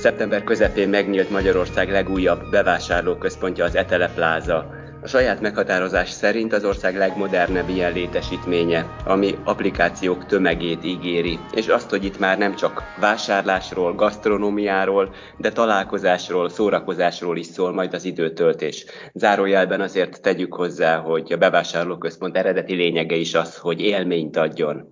Szeptember közepén megnyílt Magyarország legújabb bevásárlóközpontja az Etele Plaza. A saját meghatározás szerint az ország legmodernebb ilyen létesítménye, ami applikációk tömegét ígéri, és azt, hogy itt már nem csak vásárlásról, gasztronómiáról, de találkozásról, szórakozásról is szól majd az időtöltés. Zárójelben azért tegyük hozzá, hogy a bevásárlóközpont eredeti lényege is az, hogy élményt adjon.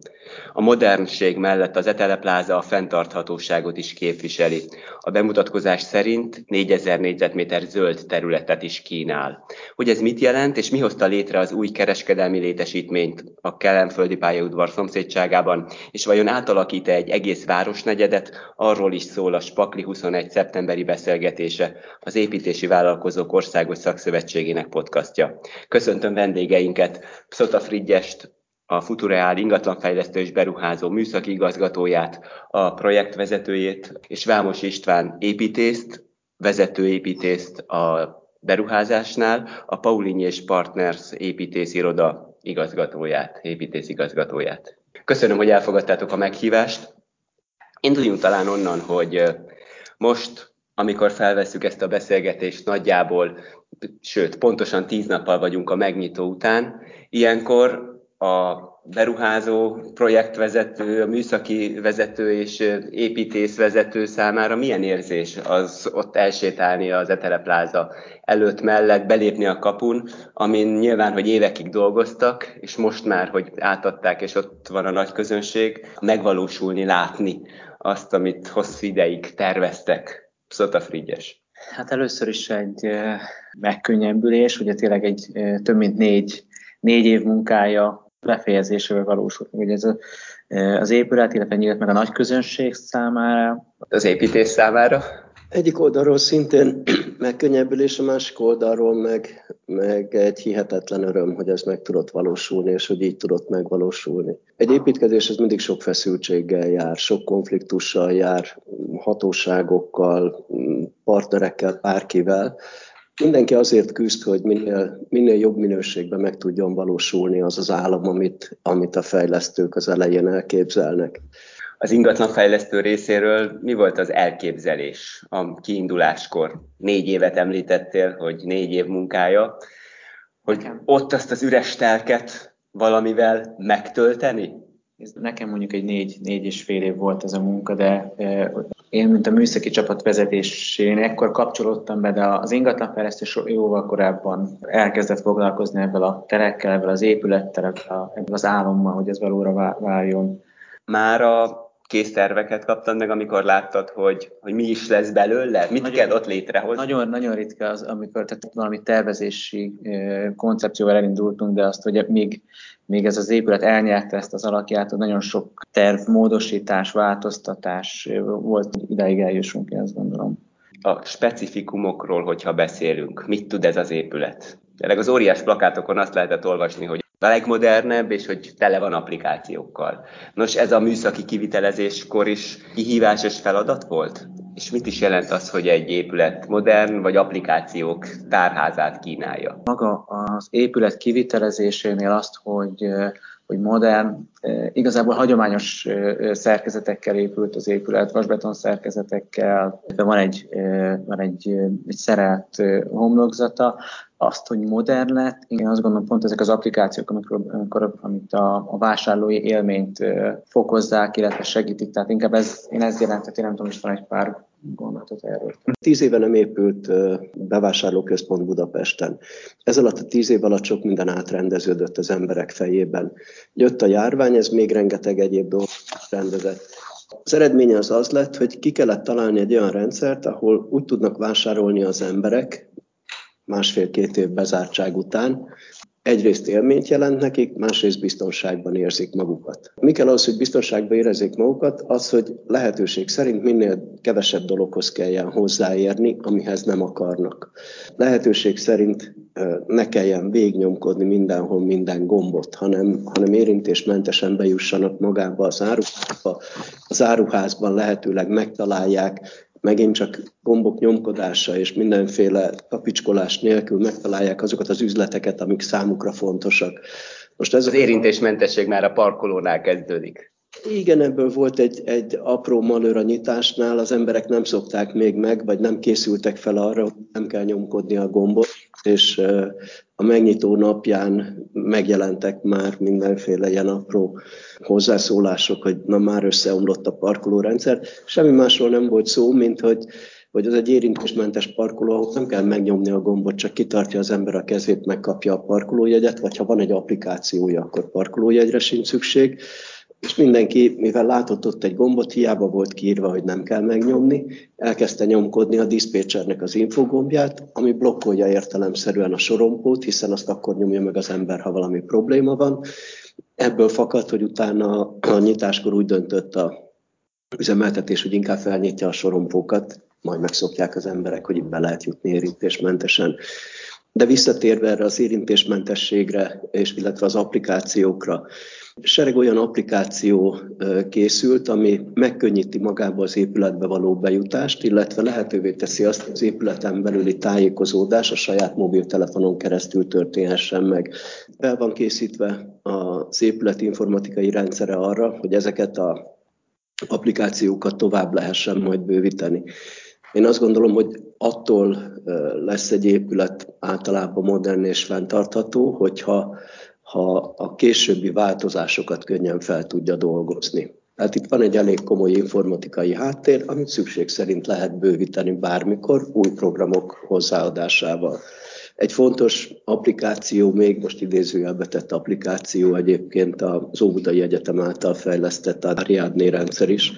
A modernség mellett az Etelepláza a fenntarthatóságot is képviseli. A bemutatkozás szerint 4000 négyzetméter zöld területet is kínál. Hogy ez mit jelent, és mi hozta létre az új kereskedelmi létesítményt a Kelemföldi pályaudvar szomszédságában, és vajon átalakít-e egy egész városnegyedet, arról is szól a Spakli 21. szeptemberi beszélgetése, az Építési Vállalkozók Országos Szakszövetségének podcastja. Köszöntöm vendégeinket, Pszota Frigyest, a Futureál ingatlanfejlesztő és beruházó műszaki igazgatóját, a projektvezetőjét, és Vámos István építészt, vezetőépítészt a beruházásnál, a Paulini és Partners építésziroda igazgatóját, építész igazgatóját. Köszönöm, hogy elfogadtátok a meghívást. Induljunk talán onnan, hogy most, amikor felveszük ezt a beszélgetést nagyjából, sőt, pontosan tíz nappal vagyunk a megnyitó után, ilyenkor a beruházó, projektvezető, a műszaki vezető és építészvezető számára milyen érzés az ott elsétálni az Etelepláza előtt mellett, belépni a kapun, amin nyilván, hogy évekig dolgoztak, és most már, hogy átadták, és ott van a nagy közönség, megvalósulni, látni azt, amit hosszú ideig terveztek. Szota Frigyes. Hát először is egy megkönnyebbülés, ugye tényleg egy több mint négy, négy év munkája befejezésével valósult meg. Ugye ez a, e, az épület, illetve nyílt meg a nagy közönség számára. Az építés számára? Egyik oldalról szintén megkönnyebbülés, a másik oldalról meg, meg egy hihetetlen öröm, hogy ez meg tudott valósulni, és hogy így tudott megvalósulni. Egy építkezés ez mindig sok feszültséggel jár, sok konfliktussal jár, hatóságokkal, partnerekkel, bárkivel, Mindenki azért küzd, hogy minél, minél jobb minőségben meg tudjon valósulni az az állam, amit, amit a fejlesztők az elején elképzelnek. Az ingatlanfejlesztő részéről mi volt az elképzelés a kiinduláskor? Négy évet említettél, hogy négy év munkája, hogy ott azt az üres telket valamivel megtölteni? Nekem mondjuk egy négy, négy és fél év volt ez a munka, de én, mint a műszaki csapat vezetésén, ekkor kapcsolódtam be, de az ingatlanfejlesztés jóval korábban elkezdett foglalkozni ebben a terekkel, ebben az épülettel, ebben az álommal, hogy ez valóra váljon. Már a kész terveket kaptad meg, amikor láttad, hogy, hogy mi is lesz belőle? Mit nagyon, kell ott létrehozni? Nagyon, nagyon ritka az, amikor tehát valami tervezési koncepcióval elindultunk, de azt, hogy még, még ez az épület elnyerte ezt az alakját, hogy nagyon sok terv, módosítás, változtatás volt, ideig eljussunk, én azt gondolom. A specifikumokról, hogyha beszélünk, mit tud ez az épület? Tényleg az óriás plakátokon azt lehetett olvasni, hogy a legmodernebb, és hogy tele van applikációkkal. Nos, ez a műszaki kivitelezéskor is kihívásos feladat volt? És mit is jelent az, hogy egy épület modern vagy applikációk tárházát kínálja? Maga az épület kivitelezésénél azt, hogy hogy modern, igazából hagyományos szerkezetekkel épült az épület, vasbeton szerkezetekkel, de van egy, van egy, egy szerelt homlokzata, azt, hogy modern lett, én azt gondolom pont ezek az applikációk, amikor, amikor amit a, a vásárlói élményt fokozzák, illetve segítik, tehát inkább ez, én ezt jelentett, én nem tudom, is van egy pár gondolatot erről. Tíz éve nem épült bevásárlóközpont Budapesten. Ez alatt a tíz év alatt sok minden átrendeződött az emberek fejében. Jött a járvány, ez még rengeteg egyéb dolgot rendezett. Az eredménye az az lett, hogy ki kellett találni egy olyan rendszert, ahol úgy tudnak vásárolni az emberek, másfél-két év bezártság után, egyrészt élményt jelent nekik, másrészt biztonságban érzik magukat. Mi kell az, hogy biztonságban érezzék magukat? Az, hogy lehetőség szerint minél kevesebb dologhoz kelljen hozzáérni, amihez nem akarnak. Lehetőség szerint ne kelljen végnyomkodni mindenhol minden gombot, hanem, hanem érintésmentesen bejussanak magába az áruházba. Az áruházban lehetőleg megtalálják megint csak gombok nyomkodása és mindenféle kapicskolás nélkül megtalálják azokat az üzleteket, amik számukra fontosak. Most ez az érintésmentesség már a parkolónál kezdődik. Igen, ebből volt egy, egy apró malőr a nyitásnál, az emberek nem szokták még meg, vagy nem készültek fel arra, hogy nem kell nyomkodni a gombot, és a megnyitó napján megjelentek már mindenféle ilyen apró hozzászólások, hogy na már összeomlott a parkolórendszer. Semmi másról nem volt szó, mint hogy hogy az egy érintésmentes parkoló, ahol nem kell megnyomni a gombot, csak kitartja az ember a kezét, megkapja a parkolójegyet, vagy ha van egy applikációja, akkor parkolójegyre sincs szükség és mindenki, mivel látott ott egy gombot, hiába volt kiírva, hogy nem kell megnyomni, elkezdte nyomkodni a diszpécsernek az infogombját, ami blokkolja értelemszerűen a sorompót, hiszen azt akkor nyomja meg az ember, ha valami probléma van. Ebből fakadt, hogy utána a nyitáskor úgy döntött a üzemeltetés, hogy inkább felnyitja a sorompókat, majd megszokják az emberek, hogy itt be lehet jutni érintésmentesen. De visszatérve erre az érintésmentességre, és illetve az applikációkra, Sereg olyan applikáció készült, ami megkönnyíti magába az épületbe való bejutást, illetve lehetővé teszi azt, hogy az épületen belüli tájékozódás a saját mobiltelefonon keresztül történhessen meg. Fel van készítve az épület informatikai rendszere arra, hogy ezeket az applikációkat tovább lehessen majd bővíteni. Én azt gondolom, hogy attól lesz egy épület általában modern és fenntartható, hogyha ha a későbbi változásokat könnyen fel tudja dolgozni. Tehát itt van egy elég komoly informatikai háttér, amit szükség szerint lehet bővíteni bármikor új programok hozzáadásával. Egy fontos applikáció, még most idézőjelbe tett applikáció egyébként az Óbudai Egyetem által fejlesztett Ariadné rendszer is,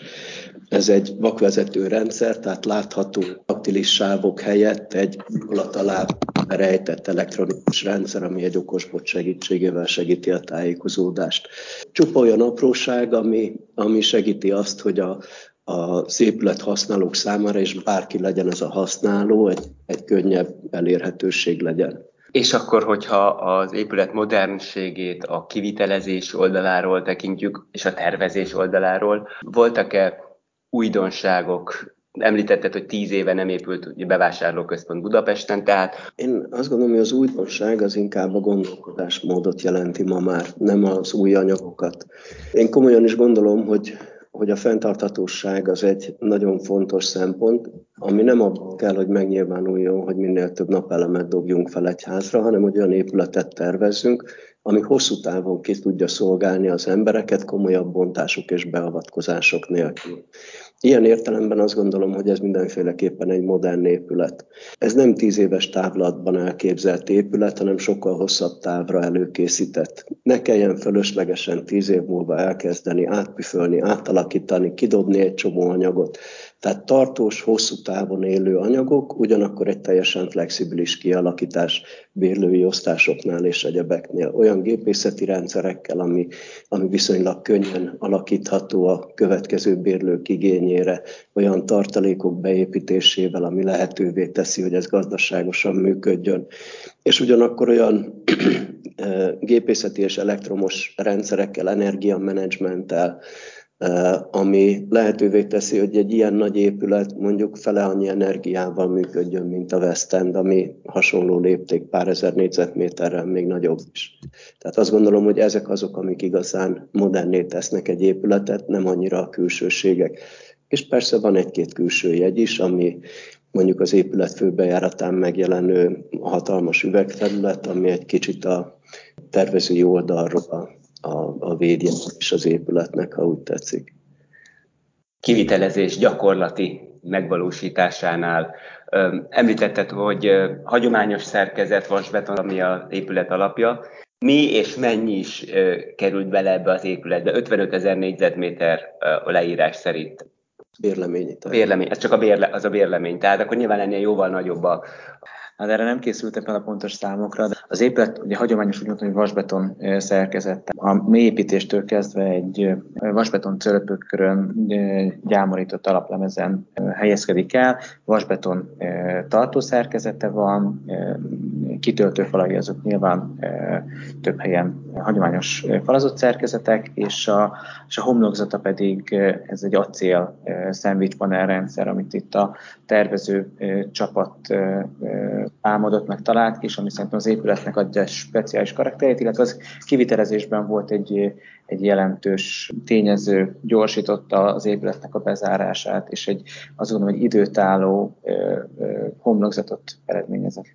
ez egy vakvezető rendszer, tehát látható aktilis sávok helyett egy alatt alá rejtett elektronikus rendszer, ami egy okosbot segítségével segíti a tájékozódást. Csupa olyan apróság, ami, ami segíti azt, hogy a, a épület használók számára, és bárki legyen ez a használó, egy, egy könnyebb elérhetőség legyen. És akkor, hogyha az épület modernségét a kivitelezés oldaláról tekintjük, és a tervezés oldaláról, voltak-e újdonságok. Említetted, hogy tíz éve nem épült bevásárlóközpont Budapesten, tehát... Én azt gondolom, hogy az újdonság az inkább a gondolkodásmódot jelenti ma már, nem az új anyagokat. Én komolyan is gondolom, hogy hogy a fenntarthatóság az egy nagyon fontos szempont, ami nem abban kell, hogy megnyilvánuljon, hogy minél több napelemet dobjunk fel egy házra, hanem hogy olyan épületet tervezzünk, ami hosszú távon ki tudja szolgálni az embereket komolyabb bontások és beavatkozások nélkül. Ilyen értelemben azt gondolom, hogy ez mindenféleképpen egy modern épület. Ez nem tíz éves távlatban elképzelt épület, hanem sokkal hosszabb távra előkészített. Ne kelljen fölöslegesen tíz év múlva elkezdeni átpüfölni, átalakítani, kidobni egy csomó anyagot. Tehát tartós, hosszú távon élő anyagok, ugyanakkor egy teljesen flexibilis kialakítás bérlői osztásoknál és egyebeknél. Olyan gépészeti rendszerekkel, ami, ami viszonylag könnyen alakítható a következő bérlők igényére, olyan tartalékok beépítésével, ami lehetővé teszi, hogy ez gazdaságosan működjön. És ugyanakkor olyan gépészeti és elektromos rendszerekkel, energiamenedzsmenttel, ami lehetővé teszi, hogy egy ilyen nagy épület mondjuk fele annyi energiával működjön, mint a West End, ami hasonló lépték pár ezer négyzetméterrel még nagyobb is. Tehát azt gondolom, hogy ezek azok, amik igazán moderné tesznek egy épületet, nem annyira a külsőségek. És persze van egy-két külső jegy is, ami mondjuk az épület főbejáratán megjelenő hatalmas üvegfelület, ami egy kicsit a tervezői oldalról a, a védje és az épületnek, ha úgy tetszik. Kivitelezés gyakorlati megvalósításánál említetted, hogy hagyományos szerkezet, vasbeton, ami az épület alapja. Mi és mennyi is került bele ebbe az épületbe? 55 ezer négyzetméter a leírás szerint. Bérlemény. Bérlemény, ez csak a, bérle, az a bérlemény. Tehát akkor nyilván ennél jóval nagyobb a, Hát erre nem készültem fel a pontos számokra, de az épület ugye hagyományos úgy mondtam, hogy vasbeton szerkezet. A mélyépítéstől kezdve egy vasbeton cölöpökörön gyámorított alaplemezen helyezkedik el, vasbeton tartószerkezete van, kitöltőfalai azok nyilván több helyen hagyományos falazott szerkezetek, és a, és a homlokzata pedig ez egy acél szendvics rendszer, amit itt a tervező csapat álmodott, meg talált és ami szerintem az épületnek adja speciális karakterét, illetve az kivitelezésben volt egy, egy jelentős tényező, gyorsította az épületnek a bezárását, és egy azt gondolom, egy időtálló homlokzatot eredményezett.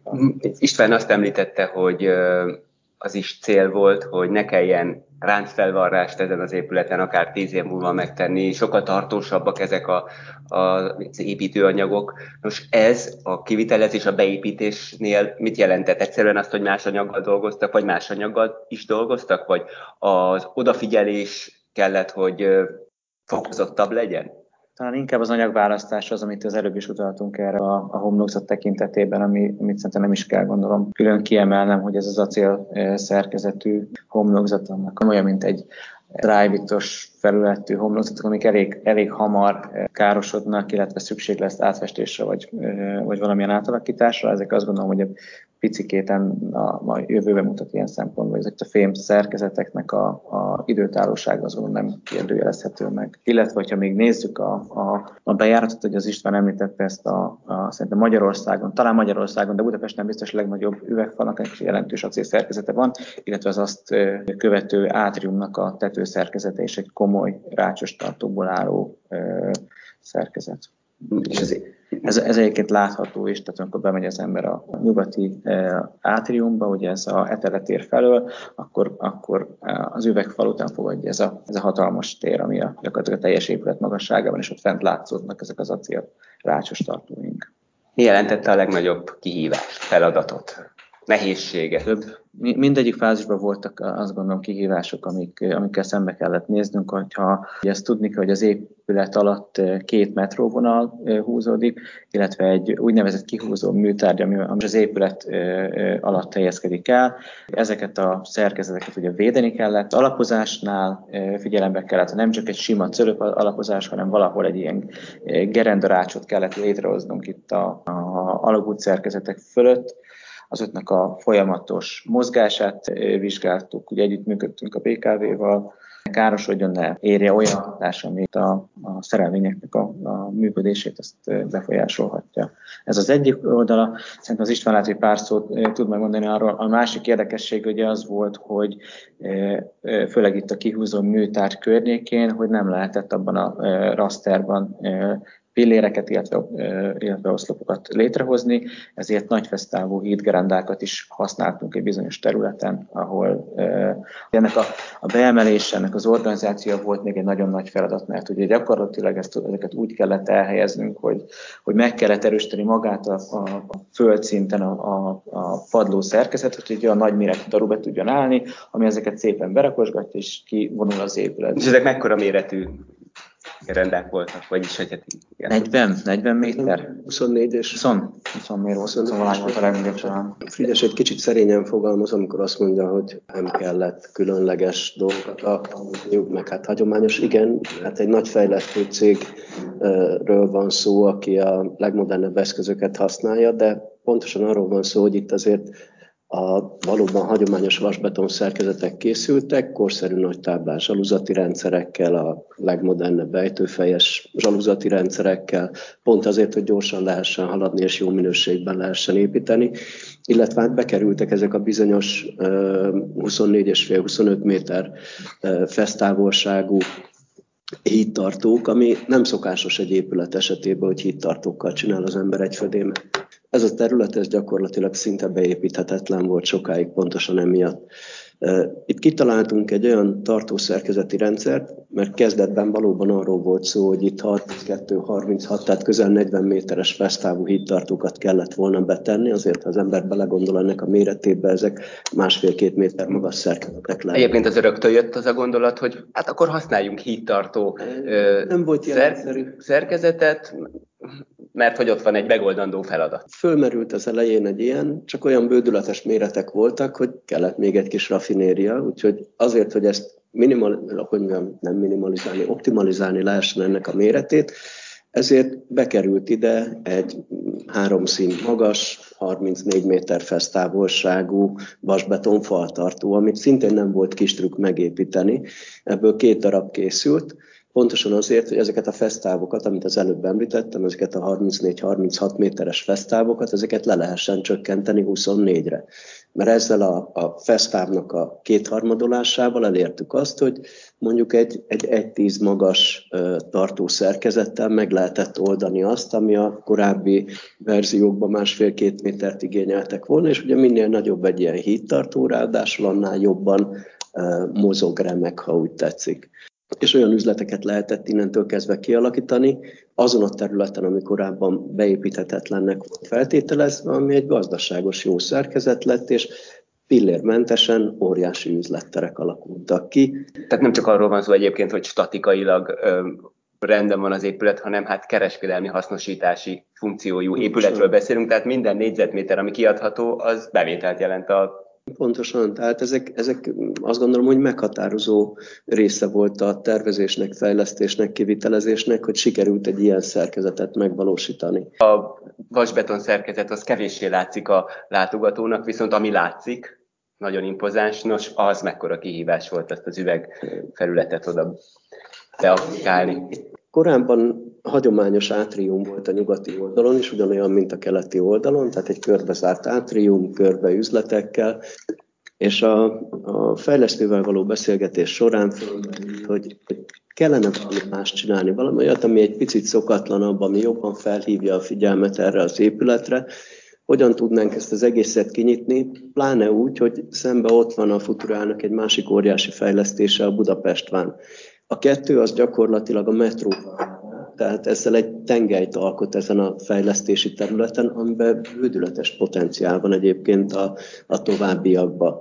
István azt említette, hogy az is cél volt, hogy ne kelljen ráncfelvarrást ezen az épületen akár tíz év múlva megtenni, sokkal tartósabbak ezek a, a, az építőanyagok. Nos, ez a kivitelezés a beépítésnél mit jelentett? Egyszerűen azt, hogy más anyaggal dolgoztak, vagy más anyaggal is dolgoztak, vagy az odafigyelés kellett, hogy fokozottabb legyen? Talán inkább az anyagválasztás az, amit az előbb is utaltunk erre a, a homlokzat tekintetében, ami, amit szerintem nem is kell gondolom. Külön kiemelnem, hogy ez az acél szerkezetű homlokzat, annak olyan, mint egy drájvitos felületű homlokzatok, amik elég, elég hamar károsodnak, illetve szükség lesz átfestésre vagy, vagy valamilyen átalakításra. Ezek azt gondolom, hogy picikéten a, a jövőben mutat ilyen szempontból, ezek a fém szerkezeteknek a, a időtállóság azon nem kérdőjelezhető meg. Illetve, hogyha még nézzük a, a, a bejáratot, hogy az István említette ezt a, a szerintem Magyarországon, talán Magyarországon, de Budapesten biztos a legnagyobb üvegfalnak egy jelentős acél szerkezete van, illetve az azt követő átriumnak a tetőszerkezete és egy komoly rácsos tartóból álló ö, szerkezet. És ez, ez, ez egyébként látható is, tehát amikor bemegy az ember a nyugati e, átriumba, ugye ez a eteletér felől, akkor, akkor e, az üvegfal után fogadja ez a, ez a hatalmas tér, ami a, gyakorlatilag a teljes épület magasságában, és ott fent látszódnak ezek az acél rácsos tartóink. Mi jelentette a legnagyobb kihívást, feladatot, nehézséget? Több mindegyik fázisban voltak azt gondolom kihívások, amik, amikkel szembe kellett néznünk, hogyha ezt tudni kell, hogy az épület alatt két metróvonal húzódik, illetve egy úgynevezett kihúzó műtárgy, ami az épület alatt helyezkedik el. Ezeket a szerkezeteket ugye védeni kellett. Alapozásnál figyelembe kellett, nem csak egy sima cölöp alapozás, hanem valahol egy ilyen gerendarácsot kellett létrehoznunk itt a, a alagút szerkezetek fölött, azoknak a folyamatos mozgását vizsgáltuk, ugye együttműködtünk a BKV-val, károsodjon, ne érje olyan hatás, amit a, a szerelvényeknek a, a működését ezt befolyásolhatja. Ez az egyik oldala. Szerintem az István lehet, hogy pár szót tud megmondani arról. A másik érdekesség ugye az volt, hogy főleg itt a kihúzó műtár környékén, hogy nem lehetett abban a rasterban pilléreket, illetve, illetve oszlopokat létrehozni, ezért nagy fesztávú hídgerendákat is használtunk egy bizonyos területen, ahol ennek a, a beemelés, ennek az organizáció volt még egy nagyon nagy feladat, mert ugye gyakorlatilag ezt, ezeket úgy kellett elhelyeznünk, hogy, hogy meg kellett erősíteni magát a, a, a földszinten a, a, a padló szerkezetet, hogy egy olyan nagy méretű daru be tudjon állni, ami ezeket szépen berakosgatja, és kivonul az épület. És ezek mekkora méretű rendák voltak, vagyis hogy hát igen. 40, 40 méter? 24 és 20, 20 méter volt, 20 valány volt a legnagyobb talán. Frigyes egy kicsit szerényen fogalmaz, amikor azt mondja, hogy nem kellett különleges dolgokat alkalmazniuk, meg hát hagyományos, igen, hát egy nagy fejlesztő cégről van szó, aki a legmodernebb eszközöket használja, de pontosan arról van szó, hogy itt azért a valóban hagyományos vasbeton szerkezetek készültek, korszerű nagy táblás zsaluzati rendszerekkel, a legmodernebb ejtőfejes zsaluzati rendszerekkel, pont azért, hogy gyorsan lehessen haladni és jó minőségben lehessen építeni, illetve hát bekerültek ezek a bizonyos 24,5-25 méter fesztávolságú hídtartók, ami nem szokásos egy épület esetében, hogy hídtartókkal csinál az ember egy födémet. Ez a terület ez gyakorlatilag szinte beépíthetetlen volt sokáig pontosan emiatt. Itt kitaláltunk egy olyan tartószerkezeti rendszert, mert kezdetben valóban arról volt szó, hogy itt 32-36, tehát közel 40 méteres fesztávú hídtartókat kellett volna betenni, azért ha az ember belegondol ennek a méretébe, ezek másfél-két méter magas szerkezetek lennek. Egyébként az öröktől jött az a gondolat, hogy hát akkor használjunk hídtartó Nem volt szer- szerkezetet, mert hogy ott van egy megoldandó feladat. Fölmerült az elején egy ilyen, csak olyan bődületes méretek voltak, hogy kellett még egy kis rafinéria, úgyhogy azért, hogy ezt minimal, hogy mondjam, nem minimalizálni, optimalizálni lehessen ennek a méretét, ezért bekerült ide egy három szín magas, 34 méter fesztávolságú vasbeton faltartó, amit szintén nem volt kis trükk megépíteni. Ebből két darab készült, Pontosan azért, hogy ezeket a fesztávokat, amit az előbb említettem, ezeket a 34-36 méteres fesztávokat, ezeket le lehessen csökkenteni 24-re. Mert ezzel a, a fesztávnak a kétharmadolásával elértük azt, hogy mondjuk egy, egy 1-10 magas tartó szerkezettel meg lehetett oldani azt, ami a korábbi verziókban másfél-két métert igényeltek volna, és ugye minél nagyobb egy ilyen hídtartó, ráadásul annál jobban mozog remek, ha úgy tetszik és olyan üzleteket lehetett innentől kezdve kialakítani, azon a területen, ami korábban beépíthetetlennek volt feltételezve, ami egy gazdaságos jó szerkezet lett, és pillérmentesen óriási üzletterek alakultak ki. Tehát nem csak arról van szó egyébként, hogy statikailag ö, rendben van az épület, hanem hát kereskedelmi hasznosítási funkciójú épületről beszélünk, tehát minden négyzetméter, ami kiadható, az bevételt jelent a Pontosan, tehát ezek, ezek azt gondolom, hogy meghatározó része volt a tervezésnek, fejlesztésnek, kivitelezésnek, hogy sikerült egy ilyen szerkezetet megvalósítani. A vasbeton szerkezet az kevéssé látszik a látogatónak, viszont ami látszik, nagyon impozáns, nos, az mekkora kihívás volt ezt az üvegfelületet oda beaplikálni. Korábban hagyományos átrium volt a nyugati oldalon is, ugyanolyan, mint a keleti oldalon, tehát egy körbezárt átrium, körbe üzletekkel, és a, a fejlesztővel való beszélgetés során hogy, hogy kellene valami más csinálni, valami olyat, ami egy picit szokatlanabb, ami jobban felhívja a figyelmet erre az épületre, hogyan tudnánk ezt az egészet kinyitni, pláne úgy, hogy szembe ott van a Futurának egy másik óriási fejlesztése, a Budapestván. A kettő az gyakorlatilag a metró, tehát ezzel egy tengelyt alkot ezen a fejlesztési területen, amiben bődületes potenciál van egyébként a, a továbbiakban.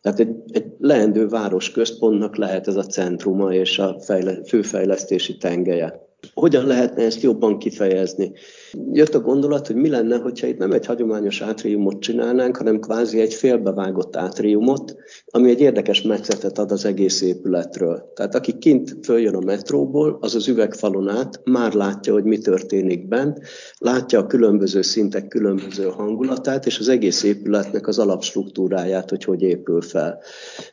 Tehát egy, egy leendő város központnak lehet ez a centruma és a fejle, főfejlesztési tengelye. Hogyan lehetne ezt jobban kifejezni? Jött a gondolat, hogy mi lenne, hogyha itt nem egy hagyományos átriumot csinálnánk, hanem kvázi egy félbevágott átriumot, ami egy érdekes metszetet ad az egész épületről. Tehát aki kint följön a metróból, az az üvegfalon át már látja, hogy mi történik bent, látja a különböző szintek különböző hangulatát, és az egész épületnek az alapstruktúráját, hogy hogy épül fel.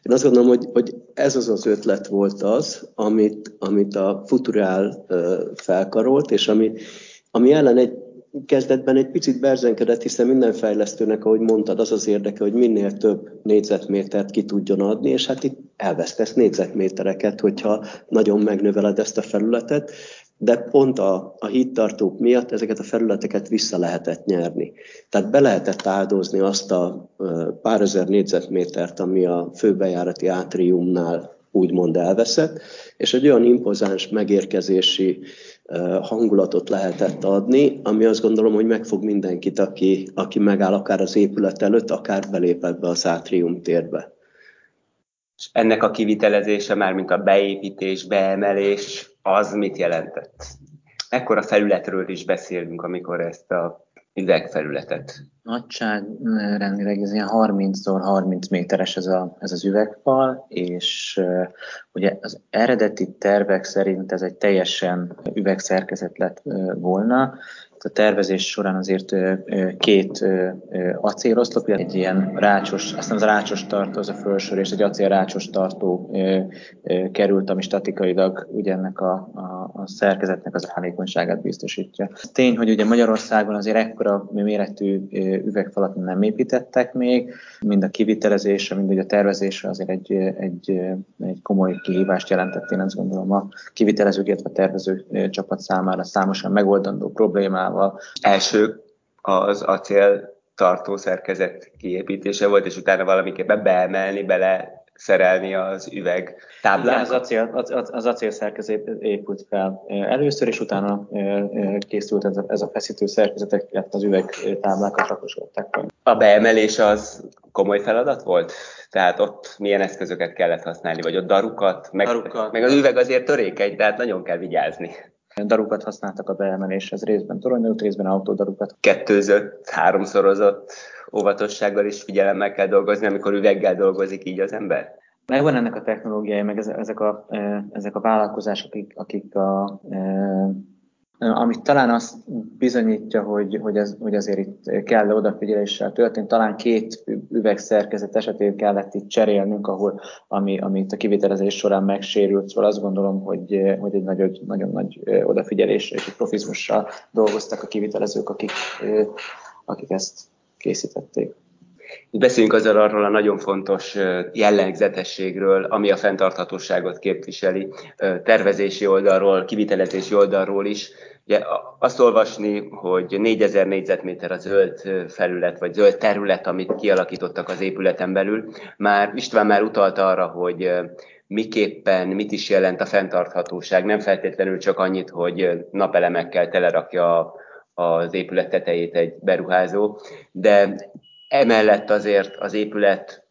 Én azt gondolom, hogy, hogy ez az az ötlet volt az, amit, amit a Futurál felkarolt, és ami, ami ellen egy kezdetben egy picit berzenkedett, hiszen minden fejlesztőnek, ahogy mondtad, az az érdeke, hogy minél több négyzetmétert ki tudjon adni, és hát itt elvesztesz négyzetmétereket, hogyha nagyon megnöveled ezt a felületet, de pont a, a hittartók miatt ezeket a felületeket vissza lehetett nyerni. Tehát be lehetett áldozni azt a pár ezer négyzetmétert, ami a főbejárati átriumnál úgymond elveszett, és egy olyan impozáns megérkezési hangulatot lehetett adni, ami azt gondolom, hogy megfog mindenkit, aki, aki megáll akár az épület előtt, akár belép ebbe az átrium térbe. És ennek a kivitelezése, már mint a beépítés, beemelés, az mit jelentett? Ekkora felületről is beszélünk, amikor ezt a üvegfelületet nagyságrendileg ez ilyen 30x30 méteres ez, a, ez az üvegfal, és ugye az eredeti tervek szerint ez egy teljesen üvegszerkezet lett volna, a tervezés során azért két acéloszlop, egy ilyen rácsos, aztán az rácsos tartó, az a felső, és egy acél rácsos tartó került, ami statikailag ugye ennek a, a, a szerkezetnek az álléponyságát biztosítja. Tény, hogy ugye Magyarországon azért ekkora méretű üvegfalat nem építettek még, mind a kivitelezésre, mind a tervezésre azért egy, egy, egy komoly kihívást jelentett, én azt gondolom a kivitelezők, illetve a tervező csapat számára számosan megoldandó problémával, használva. Első az acél tartó szerkezet kiépítése volt, és utána valamiképpen beemelni, bele szerelni az üveg táblát. Az acél, az, az acél szerkezet épült fel először, és utána készült ez a, ez a feszítő szerkezetek, illetve az üveg táblákat rakosodták A beemelés az komoly feladat volt? Tehát ott milyen eszközöket kellett használni, vagy ott darukat, meg, darukat. meg az üveg azért törékeny, tehát nagyon kell vigyázni. Darukat használtak a beemeléshez, részben toronydarut, részben autódarukat. Kettőzött, háromszorozott óvatossággal is figyelemmel kell dolgozni, amikor üveggel dolgozik így az ember? Megvan ennek a technológiája, meg ezek a, ezek a vállalkozások, akik, akik a, amit talán azt bizonyítja, hogy, hogy, ez, hogy azért itt kell odafigyeléssel történt. Talán két üvegszerkezet esetén kellett itt cserélnünk, ahol, ami, amit a kivitelezés során megsérült, szóval azt gondolom, hogy, hogy egy nagyon, nagyon nagy odafigyelésre és profizmussal dolgoztak a kivitelezők, akik, akik ezt készítették. Beszéljünk azzal arról a nagyon fontos jellegzetességről, ami a fenntarthatóságot képviseli, tervezési oldalról, kivitelezési oldalról is. Ugye azt olvasni, hogy 4000 négyzetméter a zöld felület, vagy zöld terület, amit kialakítottak az épületen belül. Már István már utalt arra, hogy miképpen, mit is jelent a fenntarthatóság. Nem feltétlenül csak annyit, hogy napelemekkel telerakja az épület tetejét egy beruházó, de Emellett azért az épület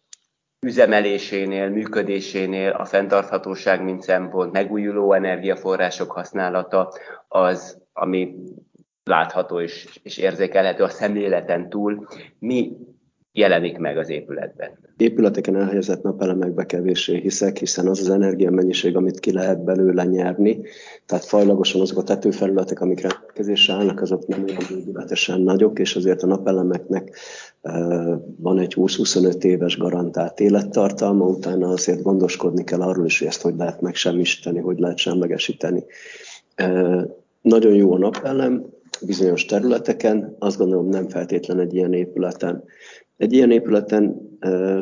üzemelésénél, működésénél a fenntarthatóság, mint szempont, megújuló energiaforrások használata az, ami látható és, és érzékelhető a szemléleten túl. Mi jelenik meg az épületben. Épületeken elhelyezett napelemekbe kevéssé hiszek, hiszen az az energiamennyiség, amit ki lehet belőle nyerni, tehát fajlagosan azok a tetőfelületek, amik rendelkezésre állnak, azok nem olyan bődületesen nagyok, és azért a napelemeknek van egy 20-25 éves garantált élettartalma, utána azért gondoskodni kell arról is, hogy ezt hogy lehet megsemmisíteni, hogy lehet semlegesíteni. Nagyon jó a napelem, bizonyos területeken, azt gondolom nem feltétlen egy ilyen épületen. Egy ilyen épületen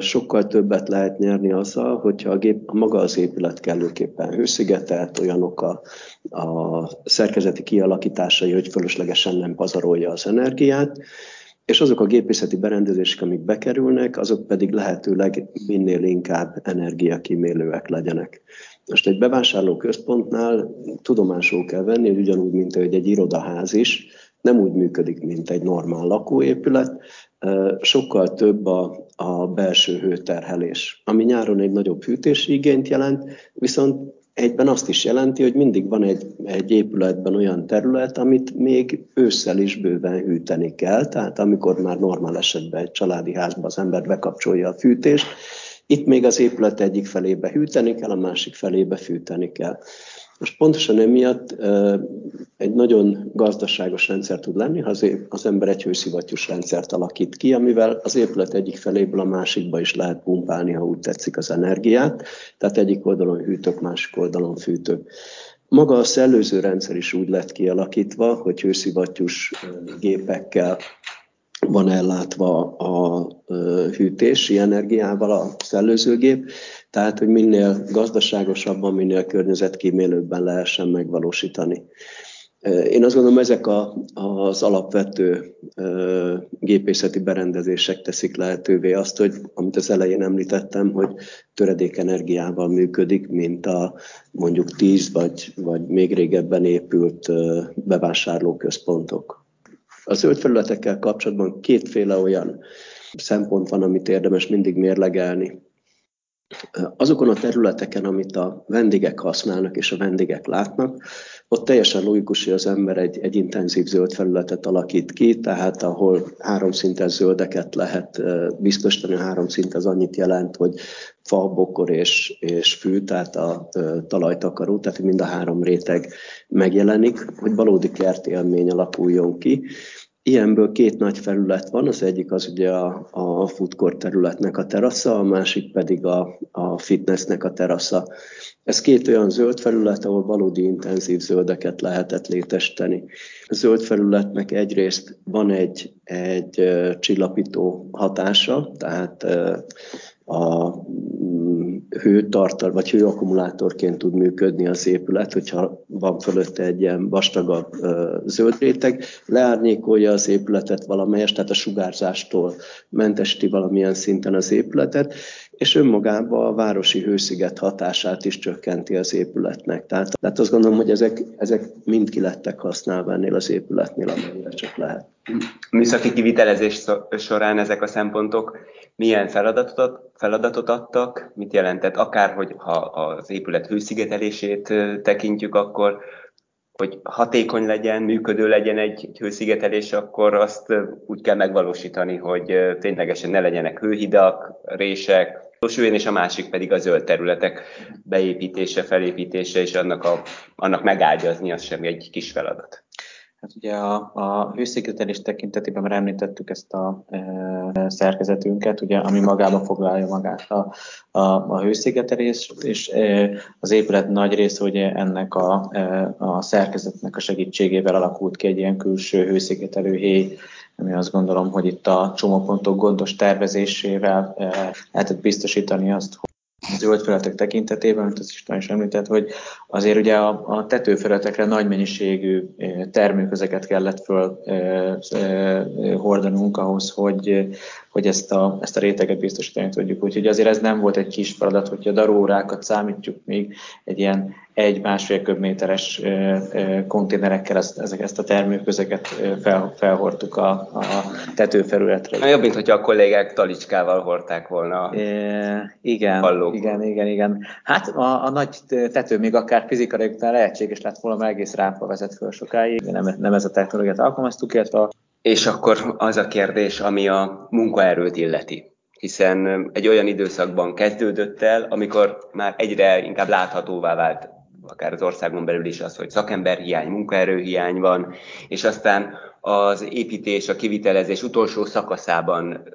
sokkal többet lehet nyerni azzal, hogyha a, gép, maga az épület kellőképpen hőszigetelt, olyanok a, a szerkezeti kialakításai, hogy fölöslegesen nem pazarolja az energiát, és azok a gépészeti berendezések, amik bekerülnek, azok pedig lehetőleg minél inkább energiakímélőek legyenek. Most egy bevásárló központnál tudomásul kell venni, hogy ugyanúgy, mint hogy egy irodaház is, nem úgy működik, mint egy normál lakóépület, sokkal több a, a belső hőterhelés, ami nyáron egy nagyobb hűtési igényt jelent, viszont egyben azt is jelenti, hogy mindig van egy, egy épületben olyan terület, amit még ősszel is bőven hűteni kell, tehát amikor már normál esetben egy családi házban az ember bekapcsolja a fűtést, itt még az épület egyik felébe hűteni kell, a másik felébe fűteni kell. Most pontosan emiatt egy nagyon gazdaságos rendszer tud lenni, ha az ember egy hőszivattyús rendszert alakít ki, amivel az épület egyik feléből a másikba is lehet pumpálni, ha úgy tetszik az energiát, tehát egyik oldalon hűtök, másik oldalon fűtök. Maga a szellőző rendszer is úgy lett kialakítva, hogy hőszivattyús gépekkel van ellátva a hűtési energiával a szellőzőgép, tehát hogy minél gazdaságosabban, minél környezetkímélőbben lehessen megvalósítani. Én azt gondolom, ezek a, az alapvető gépészeti berendezések teszik lehetővé azt, hogy amit az elején említettem, hogy töredék energiával működik, mint a mondjuk 10 vagy, vagy még régebben épült bevásárlóközpontok. A zöld felületekkel kapcsolatban kétféle olyan szempont van, amit érdemes mindig mérlegelni. Azokon a területeken, amit a vendégek használnak és a vendégek látnak, ott teljesen logikus, hogy az ember egy, egy intenzív zöld felületet alakít ki, tehát ahol háromszintes zöldeket lehet biztosítani. A háromszint az annyit jelent, hogy fa, bokor és, és fű, tehát a talajtakaró, tehát mind a három réteg megjelenik, hogy valódi kertélmény alakuljon ki. Ilyenből két nagy felület van, az egyik az ugye a, a food court területnek a terasza, a másik pedig a, a fitnessnek a terasza. Ez két olyan zöld felület, ahol valódi intenzív zöldeket lehetett létesíteni. A zöld felületnek egyrészt van egy, egy csillapító hatása, tehát a hőtartal, vagy hőakkumulátorként tud működni az épület, hogyha van fölötte egy ilyen vastagabb zöld réteg, leárnyékolja az épületet valamelyest, tehát a sugárzástól mentesíti valamilyen szinten az épületet, és önmagában a városi hősziget hatását is csökkenti az épületnek. Tehát, tehát azt gondolom, hogy ezek, ezek mind ki lettek használva ennél az épületnél, amennyire csak lehet. Műszaki kivitelezés során ezek a szempontok milyen feladatot, feladatot adtak, mit jelentett, akár hogy ha az épület hőszigetelését tekintjük, akkor hogy hatékony legyen, működő legyen egy, egy hőszigetelés, akkor azt úgy kell megvalósítani, hogy ténylegesen ne legyenek hőhidak, rések, Sőjén és a másik pedig a zöld területek beépítése, felépítése, és annak, a, annak megágyazni, az sem egy kis feladat. Hát ugye a, a hőszigetelés tekintetében már említettük ezt a e, szerkezetünket, ugye, ami magába foglalja magát a, a, a hőszigetelést, és e, az épület nagy része ugye ennek a, e, a szerkezetnek a segítségével alakult ki egy ilyen külső hőszigetelő héj, ami azt gondolom, hogy itt a csomópontok gondos tervezésével e, lehetett biztosítani azt, zöld felületek tekintetében, amit az István is említett, hogy azért ugye a, a tetőfelületekre nagy mennyiségű termőközeket kellett föl e, e, hordanunk ahhoz, hogy, hogy ezt a, ezt a réteget biztosítani tudjuk. Úgyhogy azért ez nem volt egy kis feladat, hogyha a darórákat számítjuk még egy ilyen egy-másfél köbméteres konténerekkel ezt, ezek, ezt a termőközeket fel, felhordtuk a, a tetőfelületre. Jobb, mint hogyha a kollégák talicskával hordták volna. E, igen, hallók. igen, igen, igen. Hát a, a nagy tető még akár fizikailag után lehetséges lett volna, mert egész rámpa vezet föl sokáig. Nem, nem ez a technológiát alkalmaztuk, illetve és akkor az a kérdés, ami a munkaerőt illeti. Hiszen egy olyan időszakban kezdődött el, amikor már egyre inkább láthatóvá vált akár az országon belül is az, hogy szakemberhiány, munkaerőhiány van, és aztán az építés, a kivitelezés utolsó szakaszában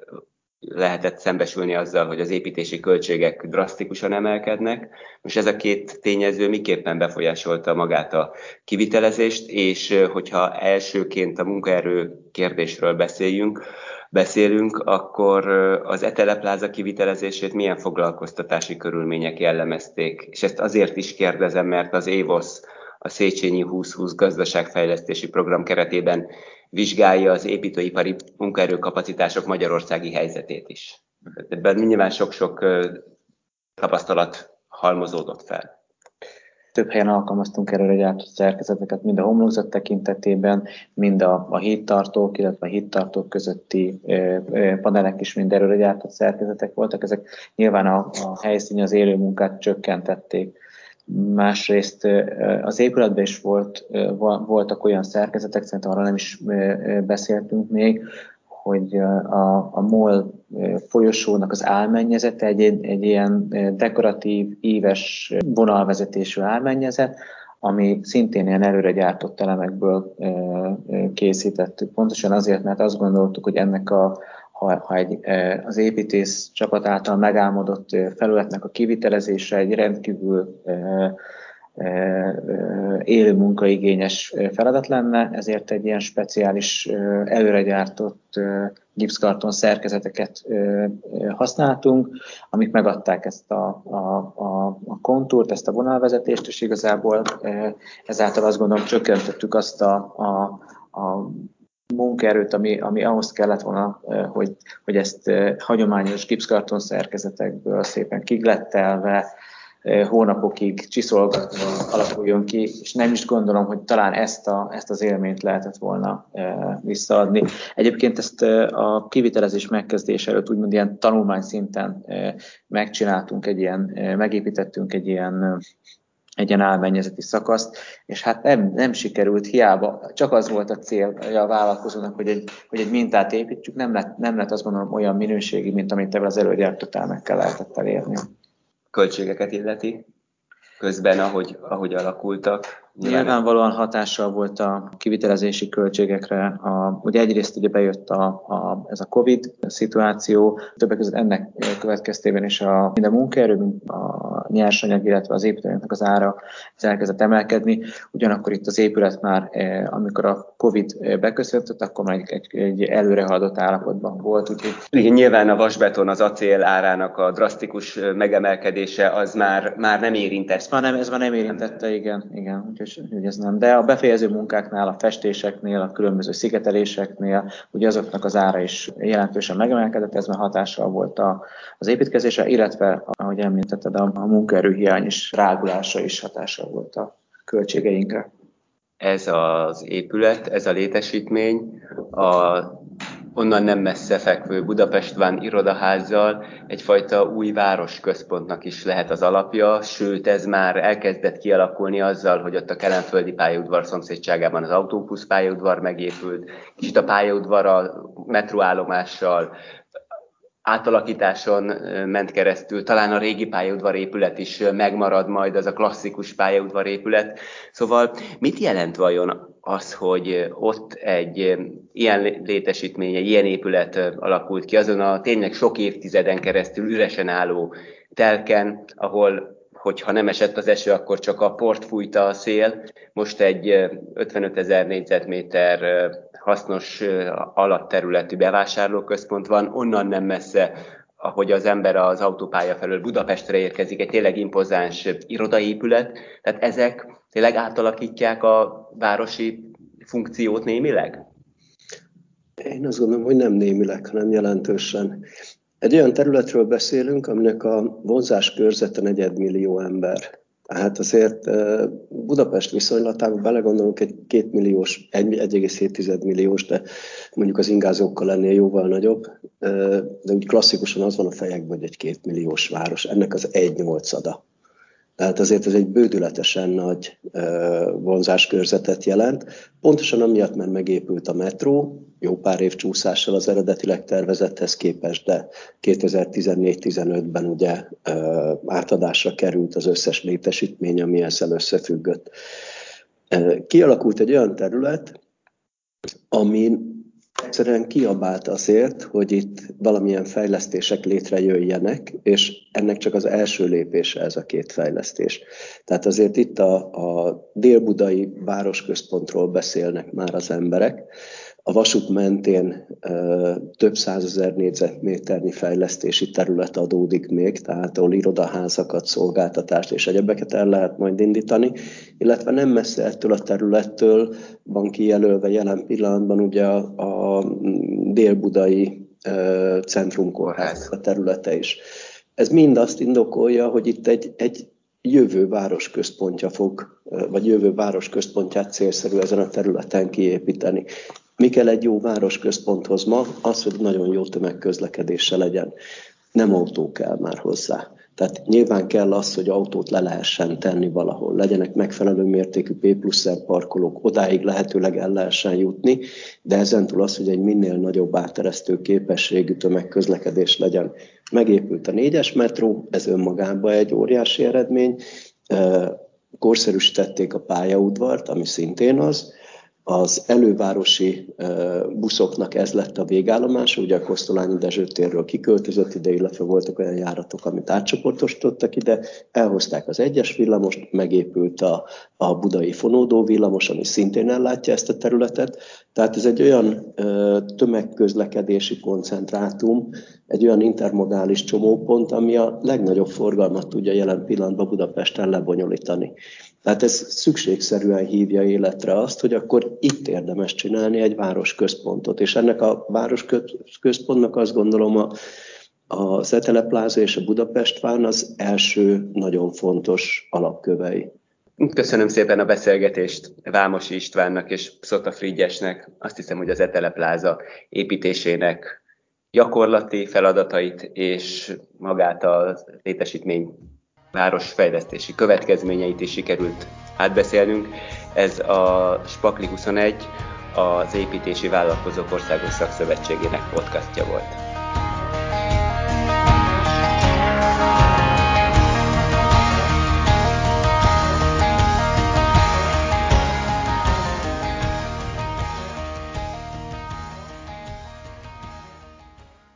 lehetett szembesülni azzal, hogy az építési költségek drasztikusan emelkednek. Most ez a két tényező miképpen befolyásolta magát a kivitelezést, és hogyha elsőként a munkaerő kérdésről beszéljünk, beszélünk, akkor az Etelepláza kivitelezését milyen foglalkoztatási körülmények jellemezték. És ezt azért is kérdezem, mert az EVOS, a Széchenyi 2020 gazdaságfejlesztési program keretében vizsgálja az építőipari munkaerőkapacitások magyarországi helyzetét is. Ebben nyilván sok-sok tapasztalat halmozódott fel. Több helyen alkalmaztunk erre gyártott szerkezeteket, mind a homlokzat tekintetében, mind a, a hídtartók, illetve a hídtartók közötti panelek is mind erőre gyártott szerkezetek voltak. Ezek nyilván a, a helyszíni, az élő munkát csökkentették. Másrészt az épületben is volt, voltak olyan szerkezetek, szerintem arra nem is beszéltünk még, hogy a, a MOL folyosónak az álmennyezete egy, egy ilyen dekoratív, éves vonalvezetésű álmennyezet, ami szintén ilyen előre gyártott elemekből készítettük. Pontosan azért, mert azt gondoltuk, hogy ennek a, ha, ha egy, az építész csapat által megálmodott felületnek a kivitelezése egy rendkívül élő munkaigényes feladat lenne, ezért egy ilyen speciális előregyártott gipszkarton szerkezeteket használtunk, amik megadták ezt a, a, a, a kontúrt, ezt a vonalvezetést, és igazából ezáltal azt gondolom csökkentettük azt a, a, a munkaerőt, ami, ami ahhoz kellett volna, hogy, hogy ezt hagyományos gipszkarton szerkezetekből szépen kiglettelve, hónapokig csiszolgatva alakuljon ki, és nem is gondolom, hogy talán ezt, a, ezt az élményt lehetett volna visszaadni. Egyébként ezt a kivitelezés megkezdése előtt úgymond ilyen tanulmány szinten megcsináltunk egy ilyen, megépítettünk egy ilyen egy ilyen álmennyezeti szakaszt, és hát nem, nem sikerült, hiába, csak az volt a cél a vállalkozónak, hogy egy, hogy egy mintát építsük, nem lett, nem lett azt gondolom olyan minőségi, mint amit ebben az előgyártott elmekkel lehetett elérni költségeket illeti, közben, ahogy, ahogy alakultak. Nyilvánvalóan hatással volt a kivitelezési költségekre. A, ugye egyrészt ugye bejött a, a, ez a Covid szituáció, többek között ennek következtében is a, mind a munkaerő, mind a nyersanyag, illetve az épületnek az ára elkezdett emelkedni. Ugyanakkor itt az épület már, eh, amikor a Covid beköszöntött, akkor már egy, egy, egy előrehaladott állapotban volt. Úgyhogy... Igen, nyilván a vasbeton, az acél árának a drasztikus megemelkedése az már, már nem érintett. Ez már nem, ez már nem érintette, igen. igen. Úgyhogy hogy ez nem. De a befejező munkáknál, a festéseknél, a különböző szigeteléseknél, ugye azoknak az ára is jelentősen megemelkedett, ez már hatással volt a, az építkezésre, illetve, ahogy említetted, a, a munkaerőhiány is rágulása is hatással volt a költségeinkre. Ez az épület, ez a létesítmény a onnan nem messze fekvő Budapestván irodaházzal egyfajta új városközpontnak is lehet az alapja, sőt ez már elkezdett kialakulni azzal, hogy ott a Kelenföldi pályaudvar szomszédságában az autóbusz pályaudvar megépült, kicsit a pályaudvar a metróállomással átalakításon ment keresztül, talán a régi pályaudvar épület is megmarad majd, az a klasszikus pályaudvar épület. Szóval mit jelent vajon az, hogy ott egy ilyen létesítmény, egy ilyen épület alakult ki, azon a tényleg sok évtizeden keresztül üresen álló telken, ahol hogyha nem esett az eső, akkor csak a port fújta a szél. Most egy 55 ezer négyzetméter hasznos alattterületű bevásárlóközpont van, onnan nem messze ahogy az ember az autópálya felől Budapestre érkezik, egy tényleg impozáns irodaépület, tehát ezek tényleg átalakítják a városi funkciót némileg? Én azt gondolom, hogy nem némileg, hanem jelentősen. Egy olyan területről beszélünk, aminek a vonzás körzete negyedmillió ember. Tehát azért Budapest viszonylatában belegondolunk egy 2 milliós, 1,7 milliós, de mondjuk az ingázókkal lennél jóval nagyobb, de úgy klasszikusan az van a fejekben, hogy egy 2 milliós város, ennek az egy nyolcada. Tehát azért ez egy bődületesen nagy vonzáskörzetet jelent. Pontosan amiatt, mert megépült a metró, jó pár év csúszással az eredetileg tervezethez képest, de 2014-15-ben ugye átadásra került az összes létesítmény, ami ezzel összefüggött. Kialakult egy olyan terület, amin egyszerűen kiabált azért, hogy itt valamilyen fejlesztések létrejöjjenek, és ennek csak az első lépése ez a két fejlesztés. Tehát azért itt a, a délbudai városközpontról beszélnek már az emberek, a vasút mentén több százezer négyzetméternyi fejlesztési terület adódik még, tehát ahol irodaházakat, szolgáltatást és egyebeket el lehet majd indítani, illetve nem messze ettől a területtől van kijelölve jelen pillanatban ugye a, a délbudai centrumkórház a területe is. Ez mind azt indokolja, hogy itt egy, egy jövő városközpontja fog, vagy jövő városközpontját célszerű ezen a területen kiépíteni. Mi kell egy jó városközponthoz ma? Az, hogy nagyon jó tömegközlekedése legyen. Nem autó kell már hozzá. Tehát nyilván kell az, hogy autót le lehessen tenni valahol, legyenek megfelelő mértékű P plusz parkolók, odáig lehetőleg el lehessen jutni, de ezentúl az, hogy egy minél nagyobb áteresztő képességű tömegközlekedés legyen. Megépült a négyes metró, ez önmagában egy óriási eredmény, korszerűsítették a pályaudvart, ami szintén az, az elővárosi buszoknak ez lett a végállomása, ugye a Kosztolányi Dezső térről kiköltözött ide, illetve voltak olyan járatok, amit átcsoportosítottak ide, elhozták az egyes villamost, megépült a, a budai fonódó villamos, ami szintén ellátja ezt a területet, tehát ez egy olyan tömegközlekedési koncentrátum, egy olyan intermodális csomópont, ami a legnagyobb forgalmat tudja jelen pillanatban Budapesten lebonyolítani. Tehát ez szükségszerűen hívja életre azt, hogy akkor itt érdemes csinálni egy városközpontot. És ennek a városközpontnak azt gondolom a, a Zetele és a Budapest az első nagyon fontos alapkövei. Köszönöm szépen a beszélgetést Vámosi Istvánnak és Szota Frigyesnek. Azt hiszem, hogy az Etele Pláza építésének gyakorlati feladatait és magát a létesítmény városfejlesztési következményeit is sikerült átbeszélnünk. Ez a Spakli 21, az Építési Vállalkozók Országos Szakszövetségének podcastja volt.